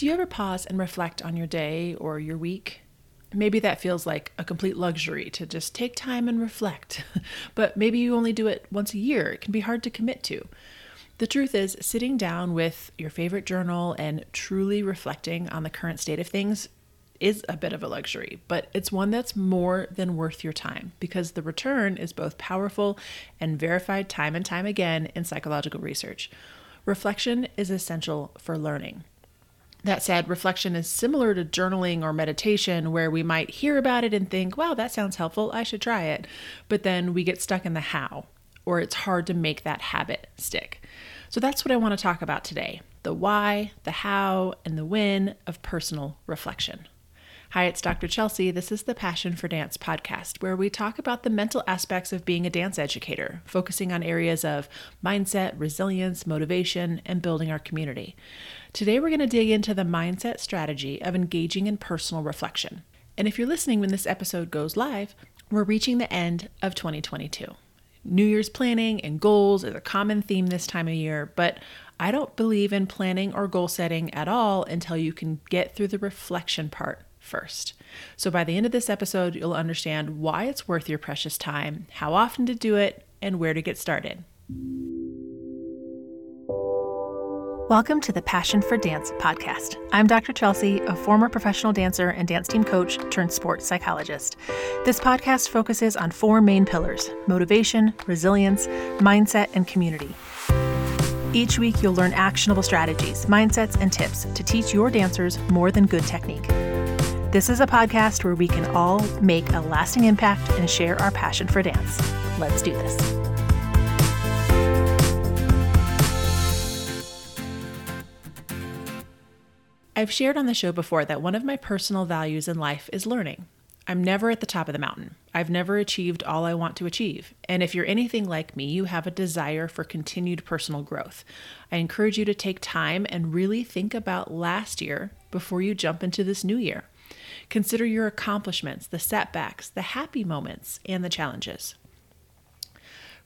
Do you ever pause and reflect on your day or your week? Maybe that feels like a complete luxury to just take time and reflect, but maybe you only do it once a year. It can be hard to commit to. The truth is, sitting down with your favorite journal and truly reflecting on the current state of things is a bit of a luxury, but it's one that's more than worth your time because the return is both powerful and verified time and time again in psychological research. Reflection is essential for learning. That said, reflection is similar to journaling or meditation, where we might hear about it and think, wow, that sounds helpful, I should try it. But then we get stuck in the how, or it's hard to make that habit stick. So that's what I want to talk about today the why, the how, and the when of personal reflection. Hi, it's Dr. Chelsea. This is the Passion for Dance podcast, where we talk about the mental aspects of being a dance educator, focusing on areas of mindset, resilience, motivation, and building our community. Today, we're going to dig into the mindset strategy of engaging in personal reflection. And if you're listening when this episode goes live, we're reaching the end of 2022. New Year's planning and goals is a common theme this time of year, but I don't believe in planning or goal setting at all until you can get through the reflection part first. So by the end of this episode, you'll understand why it's worth your precious time, how often to do it, and where to get started. Welcome to the Passion for Dance podcast. I'm Dr. Chelsea, a former professional dancer and dance team coach turned sports psychologist. This podcast focuses on four main pillars motivation, resilience, mindset, and community. Each week, you'll learn actionable strategies, mindsets, and tips to teach your dancers more than good technique. This is a podcast where we can all make a lasting impact and share our passion for dance. Let's do this. I've shared on the show before that one of my personal values in life is learning. I'm never at the top of the mountain. I've never achieved all I want to achieve. And if you're anything like me, you have a desire for continued personal growth. I encourage you to take time and really think about last year before you jump into this new year. Consider your accomplishments, the setbacks, the happy moments, and the challenges.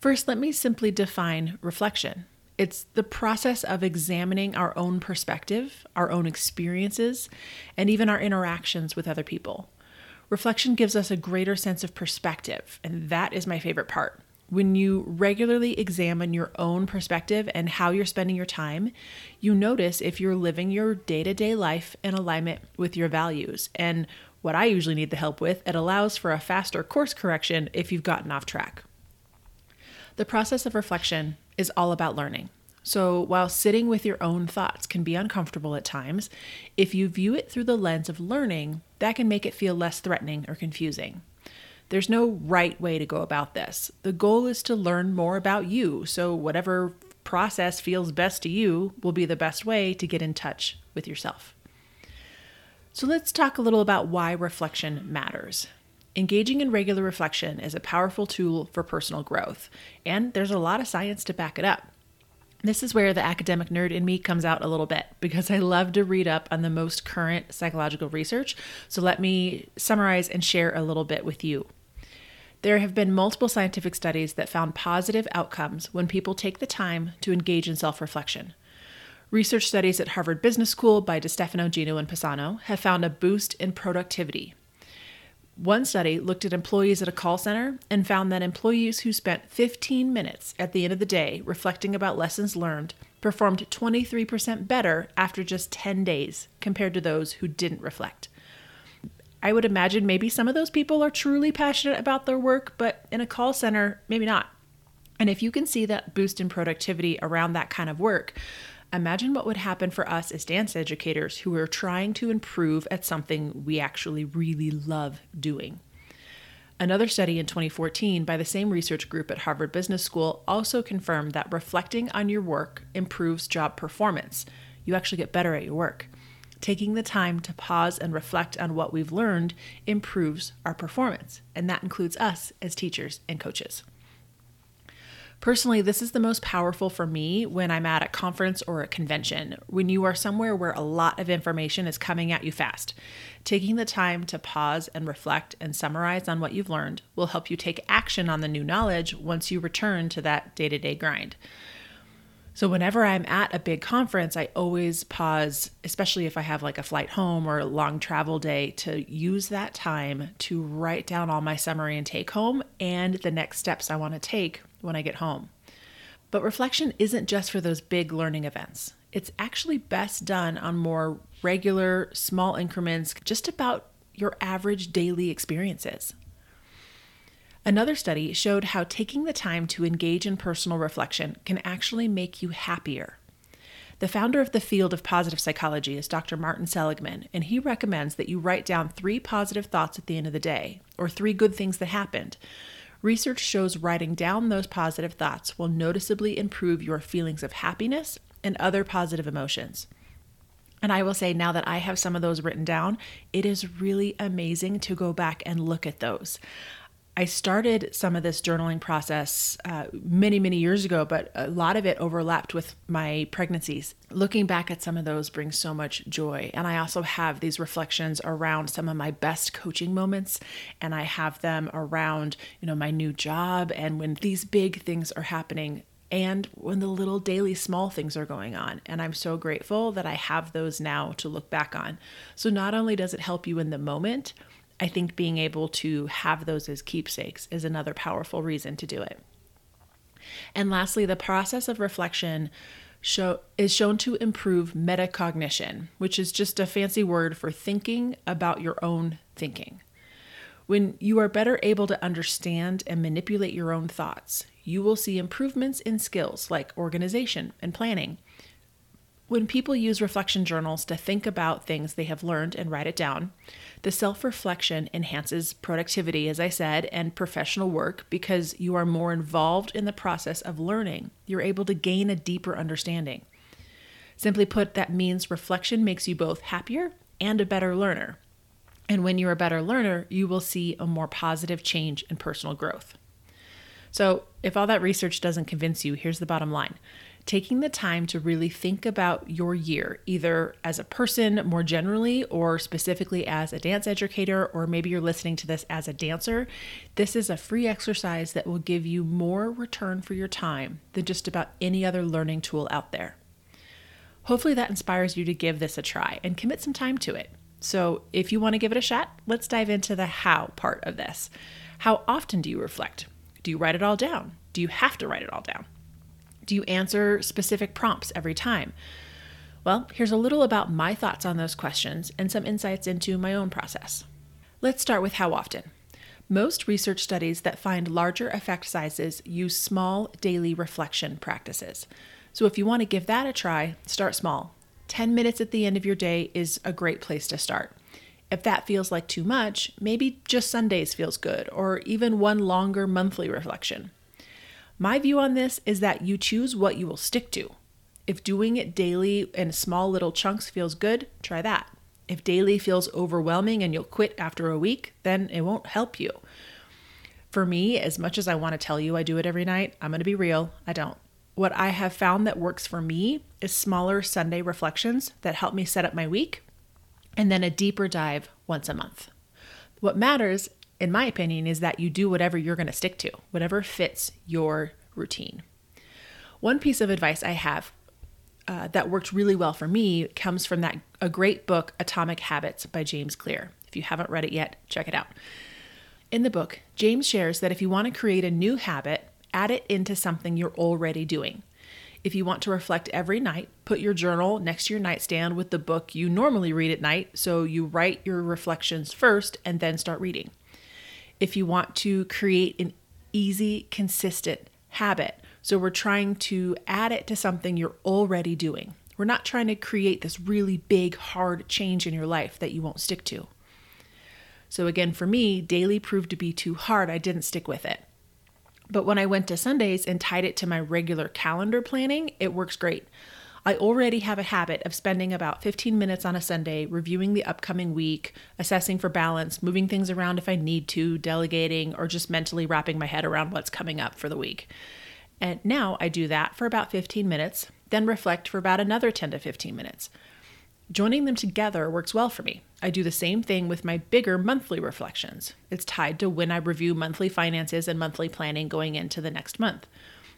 First, let me simply define reflection. It's the process of examining our own perspective, our own experiences, and even our interactions with other people. Reflection gives us a greater sense of perspective, and that is my favorite part. When you regularly examine your own perspective and how you're spending your time, you notice if you're living your day to day life in alignment with your values. And what I usually need the help with, it allows for a faster course correction if you've gotten off track. The process of reflection is all about learning. So, while sitting with your own thoughts can be uncomfortable at times, if you view it through the lens of learning, that can make it feel less threatening or confusing. There's no right way to go about this. The goal is to learn more about you, so whatever process feels best to you will be the best way to get in touch with yourself. So let's talk a little about why reflection matters. Engaging in regular reflection is a powerful tool for personal growth, and there's a lot of science to back it up. This is where the academic nerd in me comes out a little bit because I love to read up on the most current psychological research. So let me summarize and share a little bit with you. There have been multiple scientific studies that found positive outcomes when people take the time to engage in self reflection. Research studies at Harvard Business School by Di Stefano, Gino, and Pisano have found a boost in productivity one study looked at employees at a call center and found that employees who spent 15 minutes at the end of the day reflecting about lessons learned performed 23% better after just 10 days compared to those who didn't reflect. I would imagine maybe some of those people are truly passionate about their work, but in a call center, maybe not. And if you can see that boost in productivity around that kind of work, Imagine what would happen for us as dance educators who are trying to improve at something we actually really love doing. Another study in 2014 by the same research group at Harvard Business School also confirmed that reflecting on your work improves job performance. You actually get better at your work. Taking the time to pause and reflect on what we've learned improves our performance, and that includes us as teachers and coaches. Personally, this is the most powerful for me when I'm at a conference or a convention, when you are somewhere where a lot of information is coming at you fast. Taking the time to pause and reflect and summarize on what you've learned will help you take action on the new knowledge once you return to that day to day grind. So, whenever I'm at a big conference, I always pause, especially if I have like a flight home or a long travel day, to use that time to write down all my summary and take home and the next steps I want to take when I get home. But reflection isn't just for those big learning events, it's actually best done on more regular, small increments, just about your average daily experiences. Another study showed how taking the time to engage in personal reflection can actually make you happier. The founder of the field of positive psychology is Dr. Martin Seligman, and he recommends that you write down three positive thoughts at the end of the day, or three good things that happened. Research shows writing down those positive thoughts will noticeably improve your feelings of happiness and other positive emotions. And I will say, now that I have some of those written down, it is really amazing to go back and look at those. I started some of this journaling process uh, many, many years ago, but a lot of it overlapped with my pregnancies. Looking back at some of those brings so much joy. And I also have these reflections around some of my best coaching moments, and I have them around, you know, my new job and when these big things are happening and when the little daily small things are going on. And I'm so grateful that I have those now to look back on. So not only does it help you in the moment, I think being able to have those as keepsakes is another powerful reason to do it. And lastly, the process of reflection show, is shown to improve metacognition, which is just a fancy word for thinking about your own thinking. When you are better able to understand and manipulate your own thoughts, you will see improvements in skills like organization and planning, when people use reflection journals to think about things they have learned and write it down, the self reflection enhances productivity, as I said, and professional work because you are more involved in the process of learning. You're able to gain a deeper understanding. Simply put, that means reflection makes you both happier and a better learner. And when you're a better learner, you will see a more positive change in personal growth. So, if all that research doesn't convince you, here's the bottom line taking the time to really think about your year, either as a person more generally or specifically as a dance educator, or maybe you're listening to this as a dancer, this is a free exercise that will give you more return for your time than just about any other learning tool out there. Hopefully, that inspires you to give this a try and commit some time to it. So, if you want to give it a shot, let's dive into the how part of this. How often do you reflect? Do you write it all down? Do you have to write it all down? Do you answer specific prompts every time? Well, here's a little about my thoughts on those questions and some insights into my own process. Let's start with how often. Most research studies that find larger effect sizes use small daily reflection practices. So if you want to give that a try, start small. 10 minutes at the end of your day is a great place to start. If that feels like too much, maybe just Sundays feels good, or even one longer monthly reflection. My view on this is that you choose what you will stick to. If doing it daily in small little chunks feels good, try that. If daily feels overwhelming and you'll quit after a week, then it won't help you. For me, as much as I want to tell you I do it every night, I'm going to be real, I don't. What I have found that works for me is smaller Sunday reflections that help me set up my week, and then a deeper dive once a month. What matters in my opinion, is that you do whatever you're going to stick to, whatever fits your routine. One piece of advice I have uh, that worked really well for me comes from that a great book, Atomic Habits by James Clear. If you haven't read it yet, check it out. In the book, James shares that if you want to create a new habit, add it into something you're already doing. If you want to reflect every night, put your journal next to your nightstand with the book you normally read at night so you write your reflections first and then start reading if you want to create an easy, consistent habit. So we're trying to add it to something you're already doing. We're not trying to create this really big, hard change in your life that you won't stick to. So, again, for me, daily proved to be too hard. I didn't stick with it. But when I went to Sundays and tied it to my regular calendar planning, it works great. I already have a habit of spending about 15 minutes on a Sunday reviewing the upcoming week, assessing for balance, moving things around if I need to, delegating, or just mentally wrapping my head around what's coming up for the week. And now I do that for about 15 minutes, then reflect for about another 10 to 15 minutes. Joining them together works well for me. I do the same thing with my bigger monthly reflections. It's tied to when I review monthly finances and monthly planning going into the next month.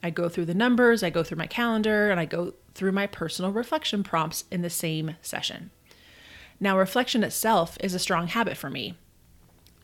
I go through the numbers, I go through my calendar, and I go through my personal reflection prompts in the same session. Now, reflection itself is a strong habit for me,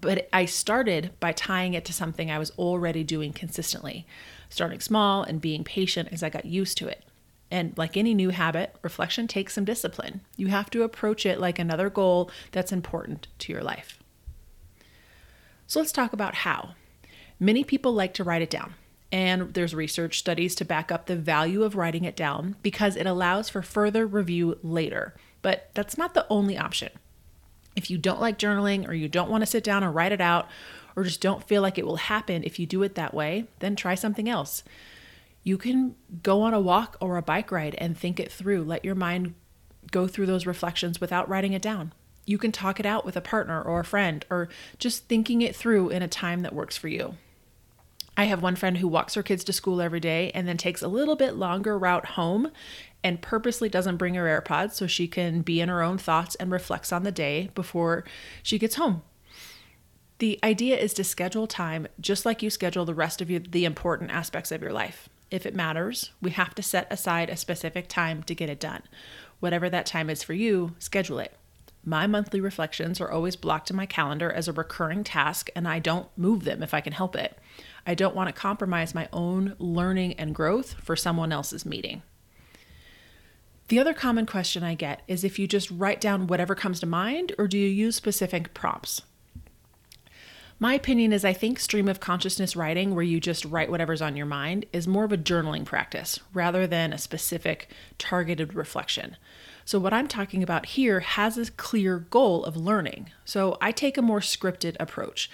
but I started by tying it to something I was already doing consistently, starting small and being patient as I got used to it. And like any new habit, reflection takes some discipline. You have to approach it like another goal that's important to your life. So let's talk about how. Many people like to write it down. And there's research studies to back up the value of writing it down because it allows for further review later. But that's not the only option. If you don't like journaling or you don't want to sit down and write it out or just don't feel like it will happen if you do it that way, then try something else. You can go on a walk or a bike ride and think it through. Let your mind go through those reflections without writing it down. You can talk it out with a partner or a friend or just thinking it through in a time that works for you. I have one friend who walks her kids to school every day and then takes a little bit longer route home and purposely doesn't bring her AirPods so she can be in her own thoughts and reflects on the day before she gets home. The idea is to schedule time just like you schedule the rest of the important aspects of your life. If it matters, we have to set aside a specific time to get it done. Whatever that time is for you, schedule it. My monthly reflections are always blocked in my calendar as a recurring task, and I don't move them if I can help it. I don't want to compromise my own learning and growth for someone else's meeting. The other common question I get is if you just write down whatever comes to mind, or do you use specific prompts? My opinion is I think stream of consciousness writing, where you just write whatever's on your mind, is more of a journaling practice rather than a specific targeted reflection. So, what I'm talking about here has a clear goal of learning. So, I take a more scripted approach.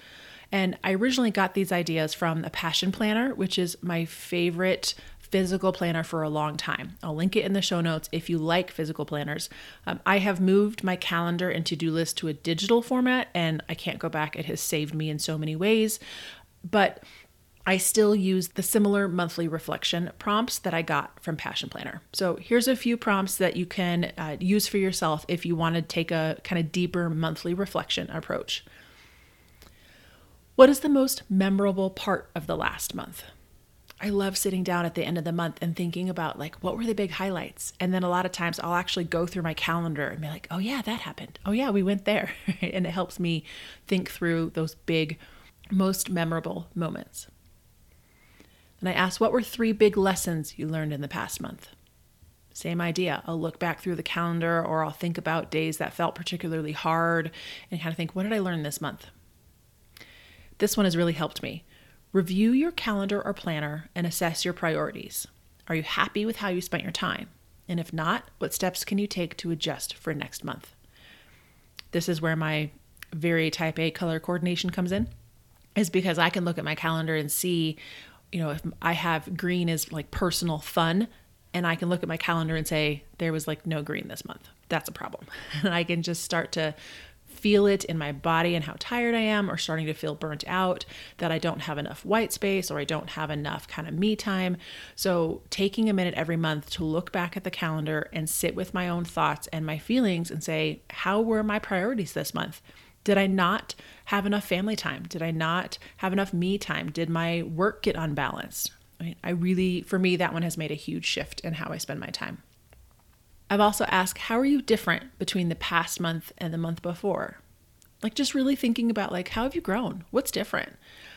And I originally got these ideas from a passion planner, which is my favorite physical planner for a long time. I'll link it in the show notes if you like physical planners. Um, I have moved my calendar and to do list to a digital format, and I can't go back. It has saved me in so many ways. But I still use the similar monthly reflection prompts that I got from Passion Planner. So here's a few prompts that you can uh, use for yourself if you want to take a kind of deeper monthly reflection approach. What is the most memorable part of the last month? I love sitting down at the end of the month and thinking about like what were the big highlights. And then a lot of times I'll actually go through my calendar and be like, "Oh yeah, that happened. Oh yeah, we went there." and it helps me think through those big most memorable moments. And I ask, "What were three big lessons you learned in the past month?" Same idea. I'll look back through the calendar or I'll think about days that felt particularly hard and kind of think, "What did I learn this month?" This one has really helped me. Review your calendar or planner and assess your priorities. Are you happy with how you spent your time? And if not, what steps can you take to adjust for next month? This is where my very type A color coordination comes in, is because I can look at my calendar and see, you know, if I have green is like personal fun, and I can look at my calendar and say, there was like no green this month. That's a problem. And I can just start to feel it in my body and how tired I am, or starting to feel burnt out, that I don't have enough white space or I don't have enough kind of me time. So, taking a minute every month to look back at the calendar and sit with my own thoughts and my feelings and say, how were my priorities this month? Did I not have enough family time? Did I not have enough me time? Did my work get unbalanced? I, mean, I really, for me, that one has made a huge shift in how I spend my time. I've also asked, how are you different between the past month and the month before? Like just really thinking about like how have you grown? What's different?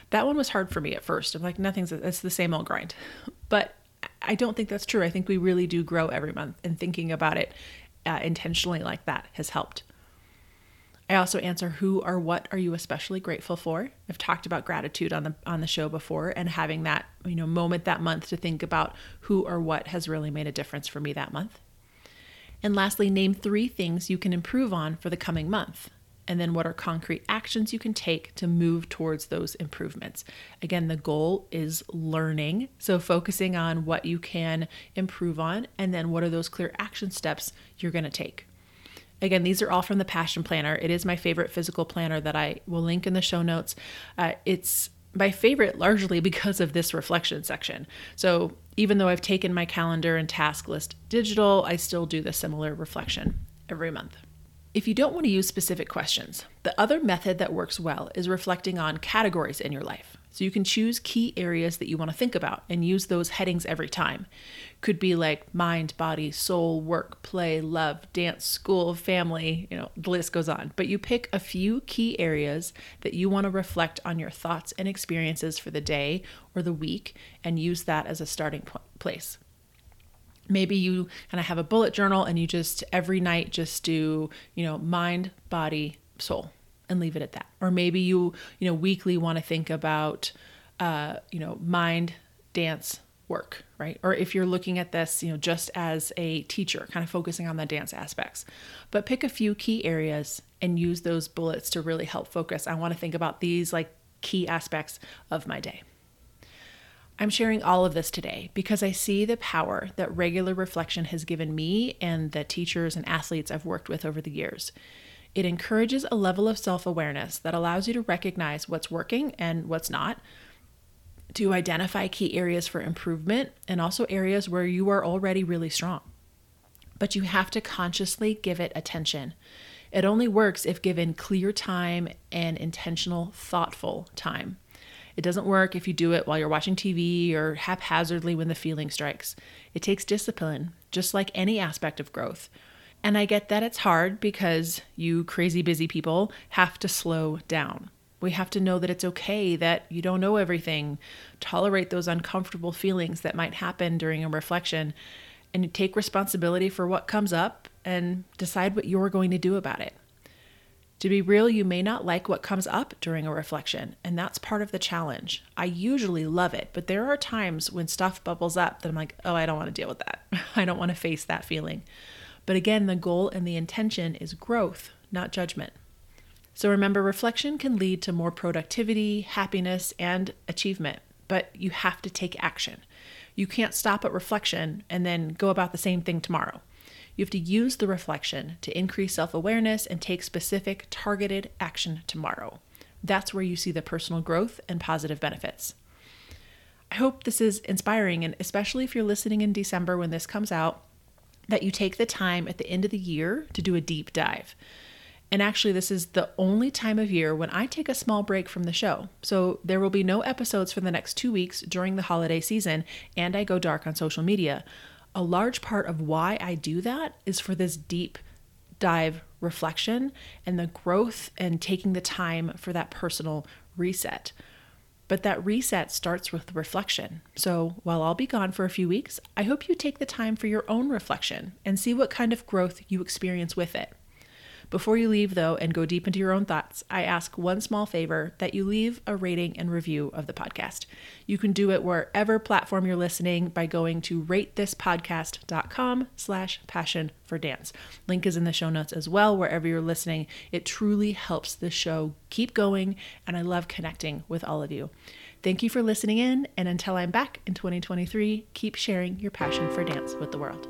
That one was hard for me at first. I'm like nothing's it's the same old grind. But I don't think that's true. I think we really do grow every month and thinking about it uh, intentionally like that has helped. I also answer who or what are you especially grateful for? I've talked about gratitude on the on the show before and having that, you know, moment that month to think about who or what has really made a difference for me that month. And lastly, name three things you can improve on for the coming month. And then what are concrete actions you can take to move towards those improvements? Again, the goal is learning. So, focusing on what you can improve on, and then what are those clear action steps you're going to take. Again, these are all from the Passion Planner. It is my favorite physical planner that I will link in the show notes. Uh, it's my favorite largely because of this reflection section. So even though I've taken my calendar and task list digital, I still do the similar reflection every month. If you don't want to use specific questions, the other method that works well is reflecting on categories in your life. So you can choose key areas that you want to think about and use those headings every time. Could be like mind, body, soul, work, play, love, dance, school, family, you know, the list goes on. But you pick a few key areas that you want to reflect on your thoughts and experiences for the day or the week and use that as a starting place maybe you kind of have a bullet journal and you just every night just do you know mind body soul and leave it at that. Or maybe you, you know, weekly want to think about, uh, you know, mind, dance, work, right? Or if you're looking at this, you know, just as a teacher, kind of focusing on the dance aspects. But pick a few key areas and use those bullets to really help focus. I want to think about these like key aspects of my day. I'm sharing all of this today because I see the power that regular reflection has given me and the teachers and athletes I've worked with over the years. It encourages a level of self awareness that allows you to recognize what's working and what's not, to identify key areas for improvement, and also areas where you are already really strong. But you have to consciously give it attention. It only works if given clear time and intentional, thoughtful time. It doesn't work if you do it while you're watching TV or haphazardly when the feeling strikes. It takes discipline, just like any aspect of growth. And I get that it's hard because you crazy busy people have to slow down. We have to know that it's okay that you don't know everything, tolerate those uncomfortable feelings that might happen during a reflection, and take responsibility for what comes up and decide what you're going to do about it. To be real, you may not like what comes up during a reflection, and that's part of the challenge. I usually love it, but there are times when stuff bubbles up that I'm like, oh, I don't want to deal with that. I don't want to face that feeling. But again, the goal and the intention is growth, not judgment. So remember, reflection can lead to more productivity, happiness, and achievement, but you have to take action. You can't stop at reflection and then go about the same thing tomorrow. You have to use the reflection to increase self awareness and take specific, targeted action tomorrow. That's where you see the personal growth and positive benefits. I hope this is inspiring, and especially if you're listening in December when this comes out, that you take the time at the end of the year to do a deep dive. And actually, this is the only time of year when I take a small break from the show. So there will be no episodes for the next two weeks during the holiday season, and I go dark on social media. A large part of why I do that is for this deep dive reflection and the growth and taking the time for that personal reset. But that reset starts with reflection. So while I'll be gone for a few weeks, I hope you take the time for your own reflection and see what kind of growth you experience with it. Before you leave, though, and go deep into your own thoughts, I ask one small favor that you leave a rating and review of the podcast. You can do it wherever platform you're listening by going to ratethispodcast.com slash passion for dance. Link is in the show notes as well, wherever you're listening. It truly helps the show keep going, and I love connecting with all of you. Thank you for listening in, and until I'm back in 2023, keep sharing your passion for dance with the world.